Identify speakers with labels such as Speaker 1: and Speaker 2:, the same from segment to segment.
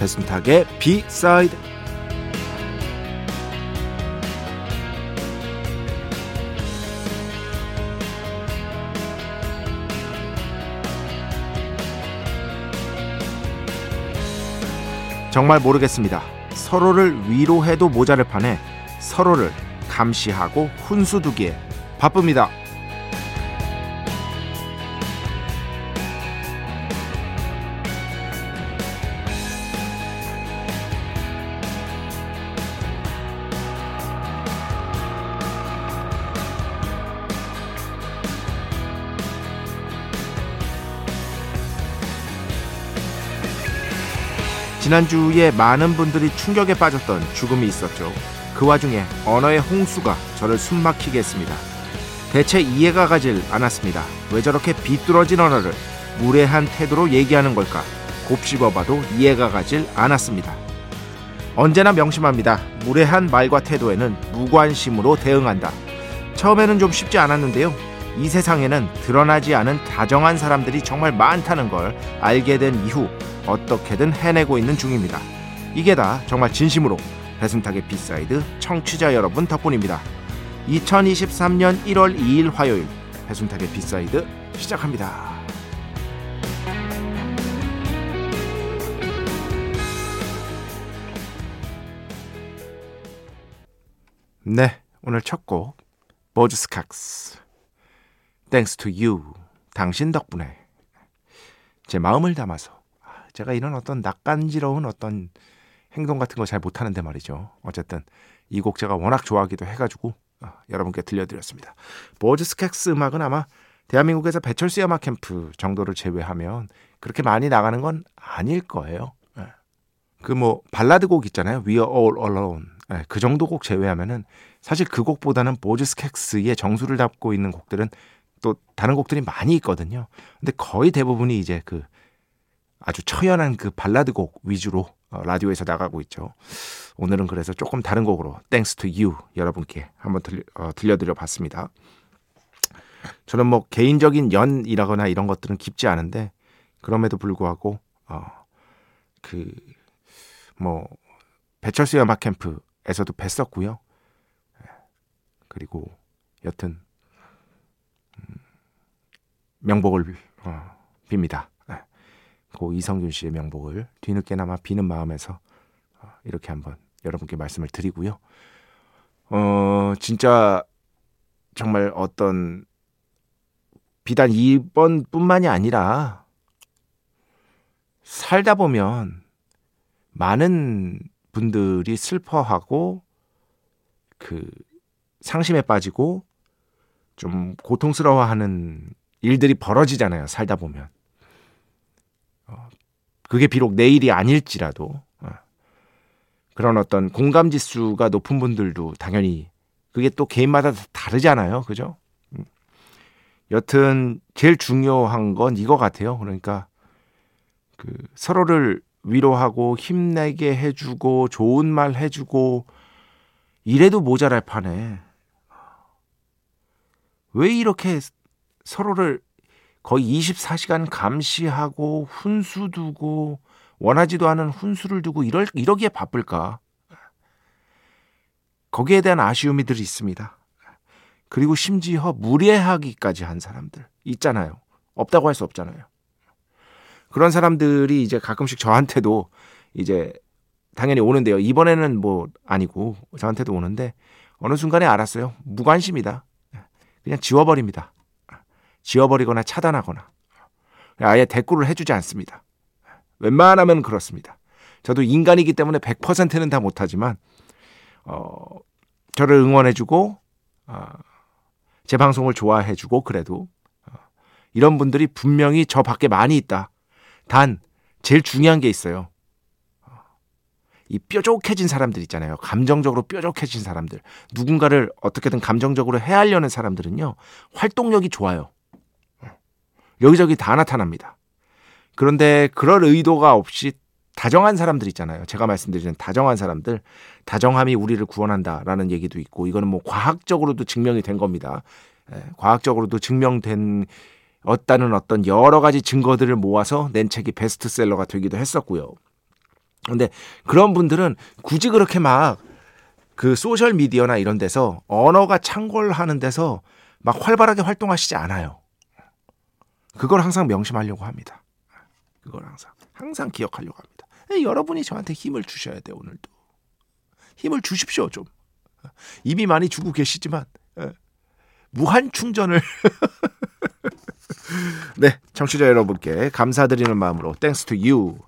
Speaker 1: 배순탁의 비사이드 정말 모르겠습니다. 서로를 위로해도 모자를 판에 서로를 감시하고 훈수두기에 바쁩니다. 지난주에 많은 분들이 충격에 빠졌던 죽음이 있었죠. 그 와중에 언어의 홍수가 저를 숨막히게 했습니다. 대체 이해가 가질 않았습니다. 왜 저렇게 비뚤어진 언어를 무례한 태도로 얘기하는 걸까? 곱씹어 봐도 이해가 가질 않았습니다. 언제나 명심합니다. 무례한 말과 태도에는 무관심으로 대응한다. 처음에는 좀 쉽지 않았는데요. 이 세상에는 드러나지 않은 다정한 사람들이 정말 많다는 걸 알게 된 이후 어떻게든 해내고 있는 중입니다. 이게 다 정말 진심으로 배순탁의 B side 청취자 여러분 덕분입니다. 2023년 1월 2일 화요일 배순탁의 B side 시작합니다. 네, 오늘 첫 곡 보즈 스캑스 Thanks to you 당신 덕분에 제 마음을 담아서 제가 이런 어떤 낯간지러운 어떤 행동 같은 거 잘 못하는데 말이죠. 어쨌든 이 곡 제가 워낙 좋아하기도 해가지고 어, 여러분께 들려드렸습니다. 보즈 스캑스 음악은 아마 대한민국에서 배철수 음악 캠프 정도를 제외하면 그렇게 많이 나가는 건 아닐 거예요. 예. 그뭐 발라드 곡 있잖아요. We Are All Alone. 예, 그 정도 곡 제외하면은 사실 그 곡보다는 보즈 스캑스의 정수를 담고 있는 곡들은 또 다른 곡들이 많이 있거든요. 근데 거의 대부분이 이제 그 아주 처연한 그 발라드 곡 위주로 어, 라디오에서 나가고 있죠. 오늘은 그래서 조금 다른 곡으로 Thanks to You 여러분께 한번 들려, 어, 들려드려 봤습니다. 저는 뭐 개인적인 연이라거나 이런 것들은 깊지 않은데 그럼에도 불구하고 어, 그뭐 배철수 음악 캠프에서도 뵀었고요. 예. 그리고 여튼 음, 명복을 어, 빕니다. 고 이성균 씨의 명복을 뒤늦게나마 비는 마음에서 어, 이렇게 한번 여러분께 말씀을 드리고요. 어, 진짜 정말 어떤 비단 이번뿐만이 아니라 살다 보면 많은 분들이 슬퍼하고 그 상심에 빠지고 좀 고통스러워하는 일들이 벌어지잖아요. 살다 보면. 그게 비록 내일이 아닐지라도 어, 그런 어떤 공감 지수가 높은 분들도 당연히 그게 또 개인마다 다르잖아요. 그죠? 음. 여튼 제일 중요한 건 이거 같아요. 그러니까 그 서로를 위로하고 힘내게 해주고 좋은 말 해주고 이래도 모자랄 판에 왜 이렇게 서로를 거의 24시간 감시하고 훈수 두고 원하지도 않은 훈수를 두고 이럴 이러기에 바쁠까? 거기에 대한 아쉬움이 들 있습니다. 그리고 심지어 무례하기까지 한 사람들 있잖아요. 없다고 할 수 없잖아요. 그런 사람들이 이제 가끔씩 저한테도 이제 당연히 오는데요. 이번에는 뭐 아니고 저한테도 오는데 어느 순간에 알았어요. 무관심이다. 그냥 지워버립니다. 지워버리거나 차단하거나 아예 대꾸를 해주지 않습니다. 웬만하면 그렇습니다. 저도 인간이기 때문에 100%는 다 못하지만 어, 저를 응원해주고 어, 제 방송을 좋아해주고 그래도 어, 이런 분들이 분명히 저 밖에 많이 있다. 단 제일 중요한 게 있어요. 이 뾰족해진 사람들 있잖아요. 감정적으로 뾰족해진 사람들. 누군가를 어떻게든 감정적으로 해하려는 사람들은요. 활동력이 좋아요. 여기저기 다 나타납니다. 그런데 그럴 의도가 없이 다정한 사람들 있잖아요. 제가 말씀드리는 다정한 사람들, 다정함이 우리를 구원한다라는 얘기도 있고, 이거는 뭐 과학적으로도 증명이 된 겁니다. 예, 과학적으로도 증명된 어다는 어떤 여러 가지 증거들을 모아서 낸 책이 베스트셀러가 되기도 했었고요. 근데 그런 분들은 굳이 그렇게 막 그 소셜 미디어나 이런 데서 언어가 창궐하는 데서 막 활발하게 활동하시지 않아요. 그걸 항상 명심하려고 합니다. 그걸 항상 항상 기억하려고 합니다. 여러분이 저한테 힘을 주셔야 돼요 오늘도 힘을 주십시오 좀 이미 많이 주고 계시지만 무한 충전을 네, 청취자 여러분께 감사드리는 마음으로 Thanks to you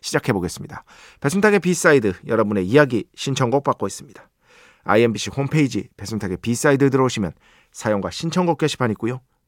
Speaker 1: 시작해 보겠습니다. 배순탁의 B side 여러분의 이야기 신청곡 받고 있습니다. IMBC 홈페이지 배순탁의 B side 들어오시면 사연과 신청곡 게시판 있고요.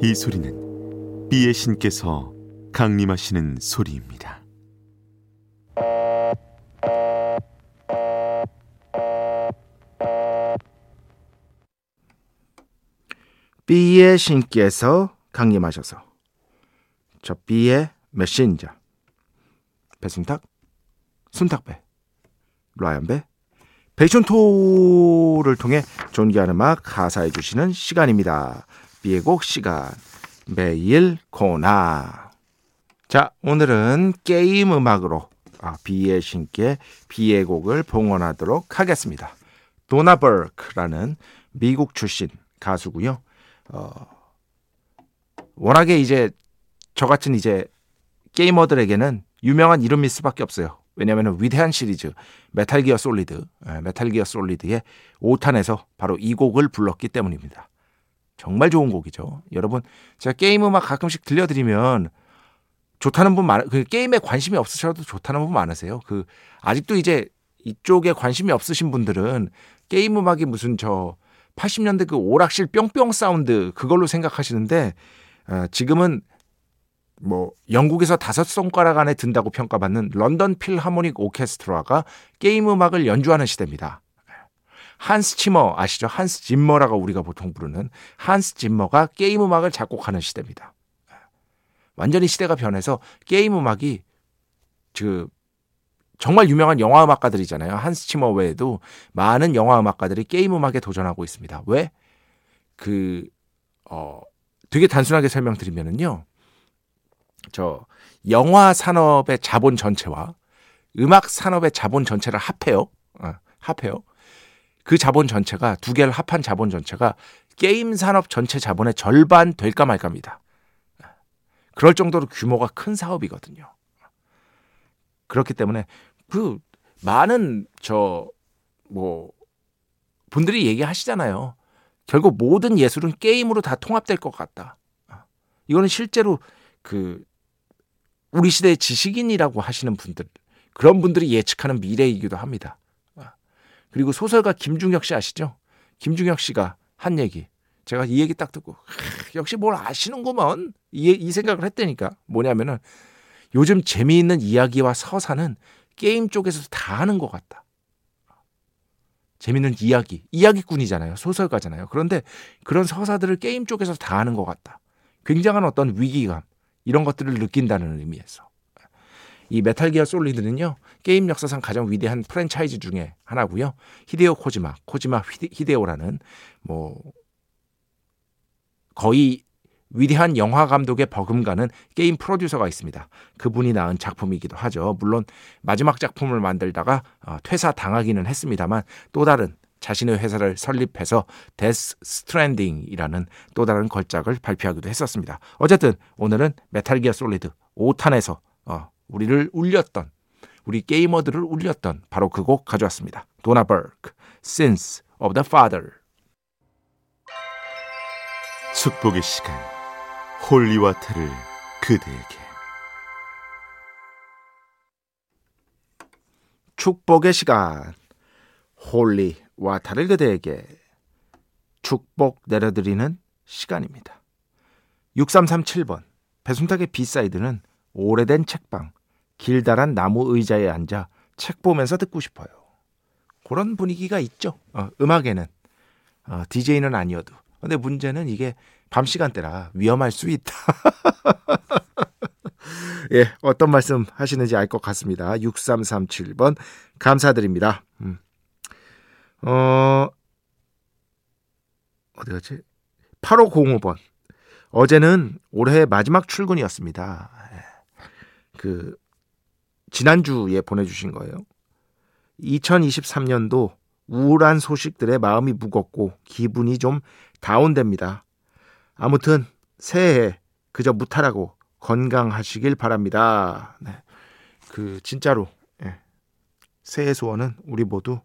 Speaker 2: 이 소리는 비의 신께서 강림하시는 소리입니다.
Speaker 1: B의 신께서 강림하셔서 저 B의 메신저 배순탁 순탁배 라이언배 베이션토를 통해 존귀한 음악 가사해 주시는 시간입니다. B의 곡 시간 매일 코나 자 오늘은 게임 음악으로 아, B의 신께 B의 곡을 봉헌하도록 하겠습니다. 도나 버크라는 미국 출신 가수고요. 어, 워낙에 이제 저 같은 이제 게이머들에게는 유명한 이름일 수밖에 없어요. 왜냐하면 위대한 시리즈 메탈 기어 솔리드, 예, 메탈 기어 솔리드의 5탄에서 바로 이 곡을 불렀기 때문입니다. 정말 좋은 곡이죠. 여러분, 제가 게임 음악 가끔씩 들려드리면 좋다는 분 많, 그 게임에 관심이 없으셔도 좋다는 분 많으세요. 그 아직도 이제 이쪽에 관심이 없으신 분들은 게임 음악이 무슨 저 80년대 그 오락실 뿅뿅 사운드 그걸로 생각하시는데 어, 지금은 뭐 영국에서 다섯 손가락 안에 든다고 평가받는 런던 필하모닉 오케스트라가 게임 음악을 연주하는 시대입니다. 한스 치머 아시죠? 한스 짐머라고 우리가 보통 부르는 한스 짐머가 게임 음악을 작곡하는 시대입니다. 완전히 시대가 변해서 게임 음악이 그 정말 유명한 영화 음악가들이잖아요. 한스 치머 외에도 많은 영화 음악가들이 게임 음악에 도전하고 있습니다. 왜? 그, 어, 되게 단순하게 설명드리면은요. 저, 영화 산업의 자본 전체와 음악 산업의 자본 전체를 합해요. 어, 합해요. 그 자본 전체가 두 개를 합한 자본 전체가 게임 산업 전체 자본의 절반 될까 말까입니다. 그럴 정도로 규모가 큰 사업이거든요. 그렇기 때문에 그 많은 저 뭐 분들이 얘기하시잖아요. 결국 모든 예술은 게임으로 다 통합될 것 같다. 이거는 실제로 그 우리 시대의 지식인이라고 하시는 분들 그런 분들이 예측하는 미래이기도 합니다. 그리고 소설가 김중혁 씨 아시죠? 김중혁 씨가 한 얘기 제가 이 얘기 딱 듣고 역시 뭘 아시는구먼 이, 이 생각을 했다니까 뭐냐면은 요즘 재미있는 이야기와 서사는 게임 쪽에서 다 하는 것 같다. 재밌는 이야기, 이야기꾼이잖아요. 소설가잖아요. 그런데 그런 서사들을 게임 쪽에서 다 하는 것 같다. 굉장한 어떤 위기감, 이런 것들을 느낀다는 의미에서. 이 메탈 기어 솔리드는요, 게임 역사상 가장 위대한 프랜차이즈 중에 하나고요. 히데오 코지마, 코지마 히데오라는 뭐 거의 위대한 영화 감독의 버금가는 게임 프로듀서가 있습니다. 그분이 낳은 작품이기도 하죠. 물론 마지막 작품을 만들다가 어, 퇴사 당하기는 했습니다만 또 다른 자신의 회사를 설립해서 데스 스트랜딩이라는 또 다른 걸작을 발표하기도 했었습니다. 어쨌든 오늘은 메탈 기어 솔리드 5탄에서 어, 우리를 울렸던 우리 게이머들을 울렸던 바로 그 곡 가져왔습니다. 도나 버크, Sins of the Father.
Speaker 2: 축복의 시간, holy water를 그대에게.
Speaker 1: 축복의 시간, holy water를 그대에게 축복 내려드리는 시간입니다. 6337번 배순탁의 B side는 오래된 책방, 길다란 나무 의자에 앉아 책 보면서 듣고 싶어요. 그런 분위기가 있죠. 어, 음악에는 어, DJ는 아니어도. 근데 문제는 이게 밤 시간대라 위험할 수 있다. 예, 어떤 말씀 하시는지 알 것 같습니다. 6337번 감사드립니다. 음. 어 어디 갔지? 8505번. 어제는 올해 마지막 출근이었습니다. 예. 그 지난주에 보내주신 거예요. 2023년도 우울한 소식들에 마음이 무겁고 기분이 좀 다운됩니다. 아무튼 새해 그저 무탈하고 건강하시길 바랍니다. 네. 그 진짜로 예. 새해 소원은 우리 모두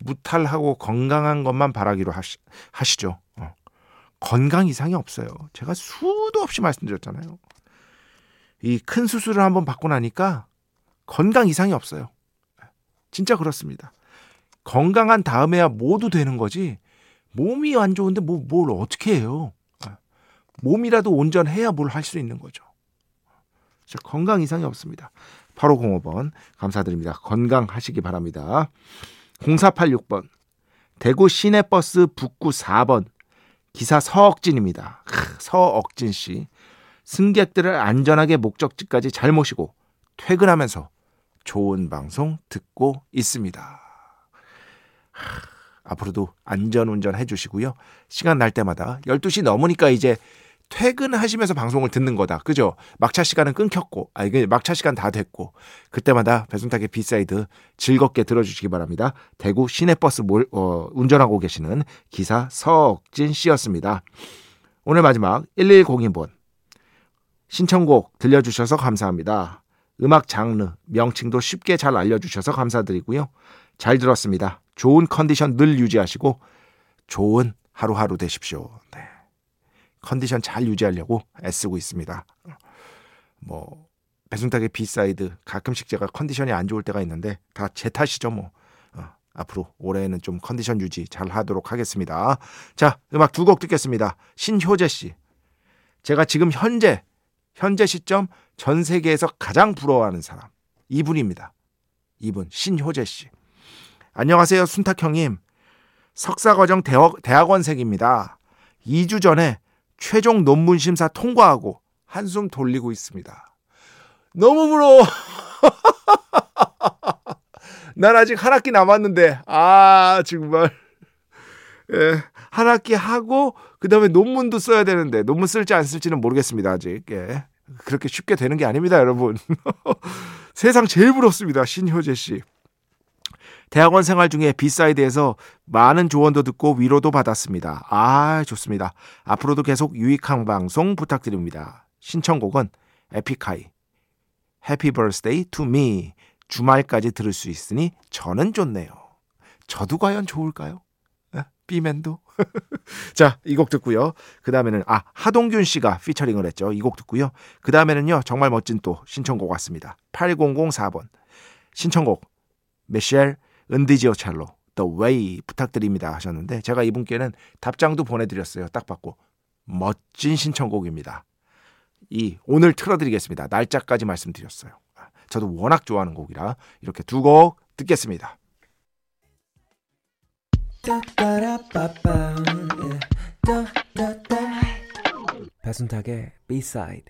Speaker 1: 무탈하고 건강한 것만 바라기로 하시, 하시죠. 어. 건강 이상이 없어요. 제가 수도 없이 말씀드렸잖아요. 이 큰 수술을 한번 받고 나니까 건강 이상이 없어요. 진짜 그렇습니다. 건강한 다음에야 모두 되는 거지. 몸이 안 좋은데 뭐, 뭘 어떻게 해요? 몸이라도 온전해야 뭘 할 수 있는 거죠. 건강 이상이 없습니다. 8505번 감사드립니다. 건강하시기 바랍니다. 0486번 대구 시내버스 북구 4번 기사 서억진입니다. 서억진 씨. 승객들을 안전하게 목적지까지 잘 모시고 퇴근하면서 좋은 방송 듣고 있습니다. 하, 앞으로도 안전 운전 해주시고요. 시간 날 때마다 12시 넘으니까 이제 퇴근하시면서 방송을 듣는 거다. 그죠? 막차 시간은 끊겼고, 아, 이게 막차 시간 다 됐고, 그때마다 배순탁의 B side 즐겁게 들어주시기 바랍니다. 대구 시내버스 몰, 어, 운전하고 계시는 기사 서억진 씨였습니다. 오늘 마지막 1102번. 신청곡 들려주셔서 감사합니다. 음악 장르, 명칭도 쉽게 잘 알려주셔서 감사드리고요. 잘 들었습니다. 좋은 컨디션 늘 유지하시고 좋은 하루하루 되십시오. 네. 컨디션 잘 유지하려고 애쓰고 있습니다. 뭐 배순탁의 B side 가끔씩 제가 컨디션이 안 좋을 때가 있는데 다 제 탓이죠 뭐. 어, 앞으로 올해는 좀 컨디션 유지 잘 하도록 하겠습니다. 자, 음악 두 곡 듣겠습니다. 신효재 씨. 제가 지금 현재 현재 시점 전 세계에서 가장 부러워하는 사람 이분입니다. 이분 신효재 씨. 안녕하세요 순탁 형님. 석사과정 대학, 대학원생입니다. 2주 전에 최종 논문 심사 통과하고 한숨 돌리고 있습니다. 너무 부러워. 난 아직 한 학기 남았는데 아 정말 예, 한 학기 하고 그다음에 논문도 써야 되는데 논문 쓸지 안 쓸지는 모르겠습니다 아직 예. 그렇게 쉽게 되는 게 아닙니다, 여러분. 세상 제일 부럽습니다, 신효재 씨. 대학원 생활 중에 B side에서 많은 조언도 듣고 위로도 받았습니다. 아, 좋습니다. 앞으로도 계속 유익한 방송 부탁드립니다. 신청곡은 에픽하이, Happy Birthday to Me. 주말까지 들을 수 있으니 저는 좋네요. 저도 과연 좋을까요? B맨도. 자, 이 곡 듣고요. 그 다음에는, 아, 하동균 씨가 피처링을 했죠. 이 곡 듣고요. 그 다음에는요, 정말 멋진 또 신청곡 왔습니다. 8004번. 신청곡, 메셸 은디지오 첼로, The Way 부탁드립니다 하셨는데 제가 이분께는 답장도 보내드렸어요. 딱 받고 멋진 신청곡입니다. 이 오늘 틀어드리겠습니다. 날짜까지 말씀드렸어요. 저도 워낙 좋아하는 곡이라 이렇게 두 곡 듣겠습니다.
Speaker 3: 배순탁의 B-side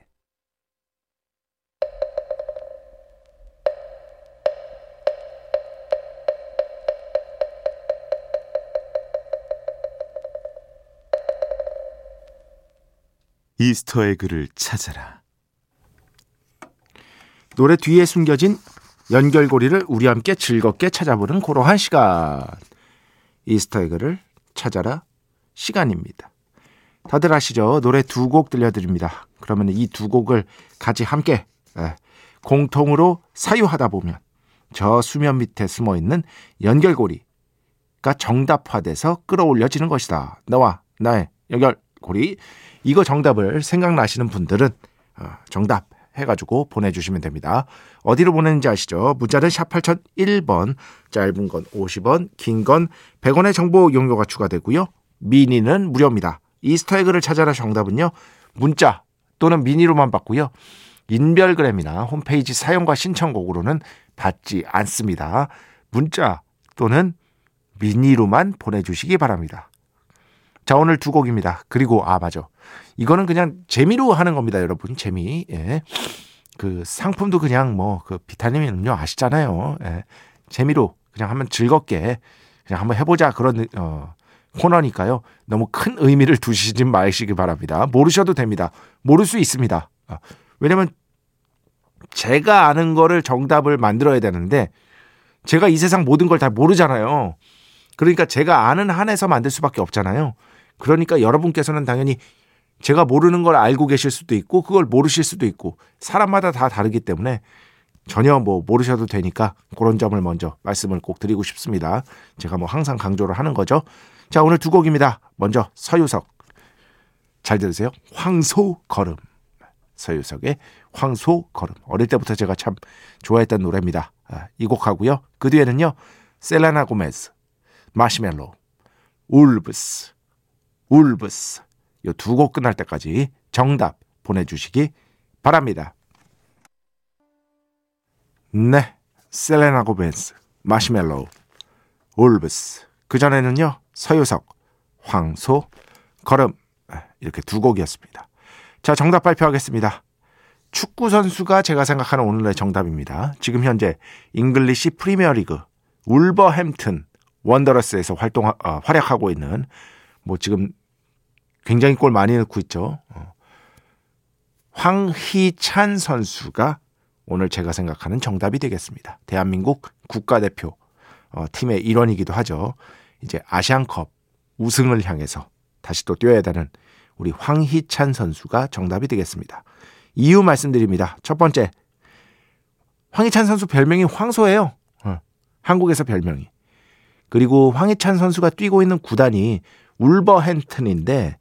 Speaker 2: Easter egg를 찾아라.
Speaker 1: 노래 뒤에 숨겨진 연결고리를 우리 함께 즐겁게 찾아보는 고러한 시간. Easter egg를 찾아라 시간입니다. 다들 아시죠? 노래 두 곡 들려드립니다. 그러면 이 두 곡을 같이 함께 에, 공통으로 사유하다 보면 저 수면 밑에 숨어 있는 연결고리가 정답화돼서 끌어올려지는 것이다. 너와 나의 연결고리. 이거 정답을 생각나시는 분들은 어, 정답 해가지고 보내주시면 됩니다. 어디로 보내는지 아시죠? 문자는 샵 8001번, 짧은 건 50원, 긴 건 100원의 정보 용료가 추가되고요. 미니는 무료입니다. 이스터에그를 찾아라 정답은요. 문자 또는 미니로만 받고요. 인별그램이나 홈페이지 사용과 신청곡으로는 받지 않습니다. 문자 또는 미니로만 보내주시기 바랍니다. 자, 오늘 두 곡입니다. 그리고, 아, 맞아. 이거는 그냥 재미로 하는 겁니다, 여러분. 재미. 예. 그 상품도 그냥 뭐, 그 비타민 음료 아시잖아요. 예. 재미로 그냥 한번 즐겁게 그냥 한번 해보자. 그런, 어, 코너니까요. 너무 큰 의미를 두시지 마시기 바랍니다. 모르셔도 됩니다. 모를 수 있습니다. 어, 왜냐면 제가 아는 거를 정답을 만들어야 되는데 제가 이 세상 모든 걸 다 모르잖아요. 그러니까 제가 아는 한에서 만들 수밖에 없잖아요. 그러니까 여러분께서는 당연히 제가 모르는 걸 알고 계실 수도 있고 그걸 모르실 수도 있고 사람마다 다 다르기 때문에 전혀 뭐 모르셔도 되니까 그런 점을 먼저 말씀을 꼭 드리고 싶습니다. 제가 뭐 항상 강조를 하는 거죠. 자, 오늘 두 곡입니다. 먼저 서유석. 잘 들으세요. 황소 걸음. 서유석의 황소 걸음. 어릴 때부터 제가 참 좋아했던 노래입니다. 아, 이 곡 하고요. 그 뒤에는요. 셀라나 고메스, 마시멜로, 울브스, 울브스. 이 두 곡 끝날 때까지 정답 보내주시기 바랍니다. 네. 셀레나 고메스, 마시멜로, 울브스. 그 전에는요. 서유석, 황소, 걸음. 아, 이렇게 두 곡이었습니다. 자, 정답 발표하겠습니다. 축구 선수가 제가 생각하는 오늘의 정답입니다. 지금 현재 잉글리시 프리미어리그 울버햄튼 원더러스에서 활동 어, 활약하고 있는 뭐 지금 굉장히 골 많이 넣고 있죠. 어. 황희찬 선수가 오늘 제가 생각하는 정답이 되겠습니다. 대한민국 국가대표 어, 팀의 일원이기도 하죠. 이제 아시안컵 우승을 향해서 다시 또 뛰어야 되는 우리 황희찬 선수가 정답이 되겠습니다. 이유 말씀드립니다. 첫 번째, 황희찬 선수 별명이 황소예요. 어, 한국에서 별명이. 그리고 황희찬 선수가 뛰고 있는 구단이 울버햄튼인데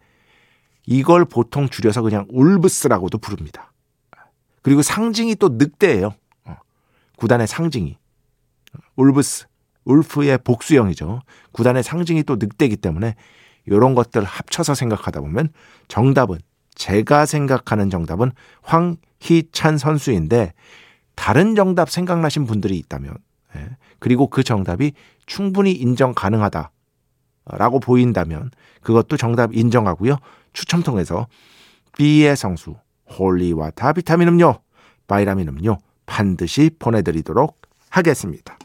Speaker 1: 이걸 보통 줄여서 그냥 울브스라고도 부릅니다. 그리고 상징이 또 늑대예요. 어, 구단의 상징이. 울브스, 울프의 복수형이죠. 구단의 상징이 또 늑대이기 때문에 이런 것들 합쳐서 생각하다 보면 정답은 제가 생각하는 정답은 황희찬 선수인데 다른 정답 생각나신 분들이 있다면 예, 그리고 그 정답이 충분히 인정 가능하다라고 보인다면 그것도 정답 인정하고요. 추첨 통해서 B의 성수 holy water 비타민 음료 바이라민 음료 반드시 보내드리도록 하겠습니다.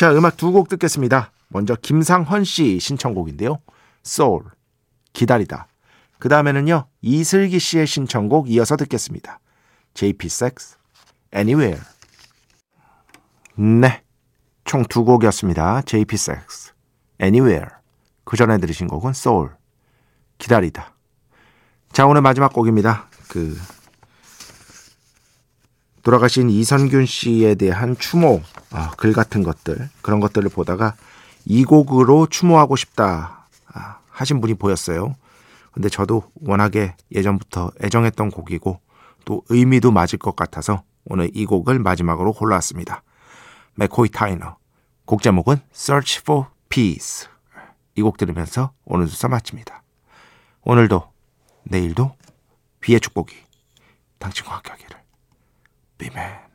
Speaker 1: 자 음악 두 곡 듣겠습니다. 먼저 김상헌 씨 신청곡인데요. 소울 기다리다 그 다음에는요 이슬기 씨의 신청곡 이어서 듣겠습니다. JP Sex Anywhere 네, 총 두 곡이었습니다. JP Sex Anywhere 그 전에 들으신 곡은 Soul 기다리다 자 오늘 마지막 곡입니다. 그 돌아가신 이선균 씨에 대한 추모 아, 글 같은 것들 그런 것들을 보다가 이 곡으로 추모하고 싶다 아, 하신 분이 보였어요. 근데 저도 워낙에 예전부터 애정했던 곡이고 또 의미도 맞을 것 같아서 오늘 이 곡을 마지막으로 골라왔습니다. 맥코이 타이너. 곡 제목은 Search for Peace. 이 곡 들으면서 오늘 수사 마칩니다. 오늘도 내일도 비의 축복이 당신과 함께 하기를. 비맨.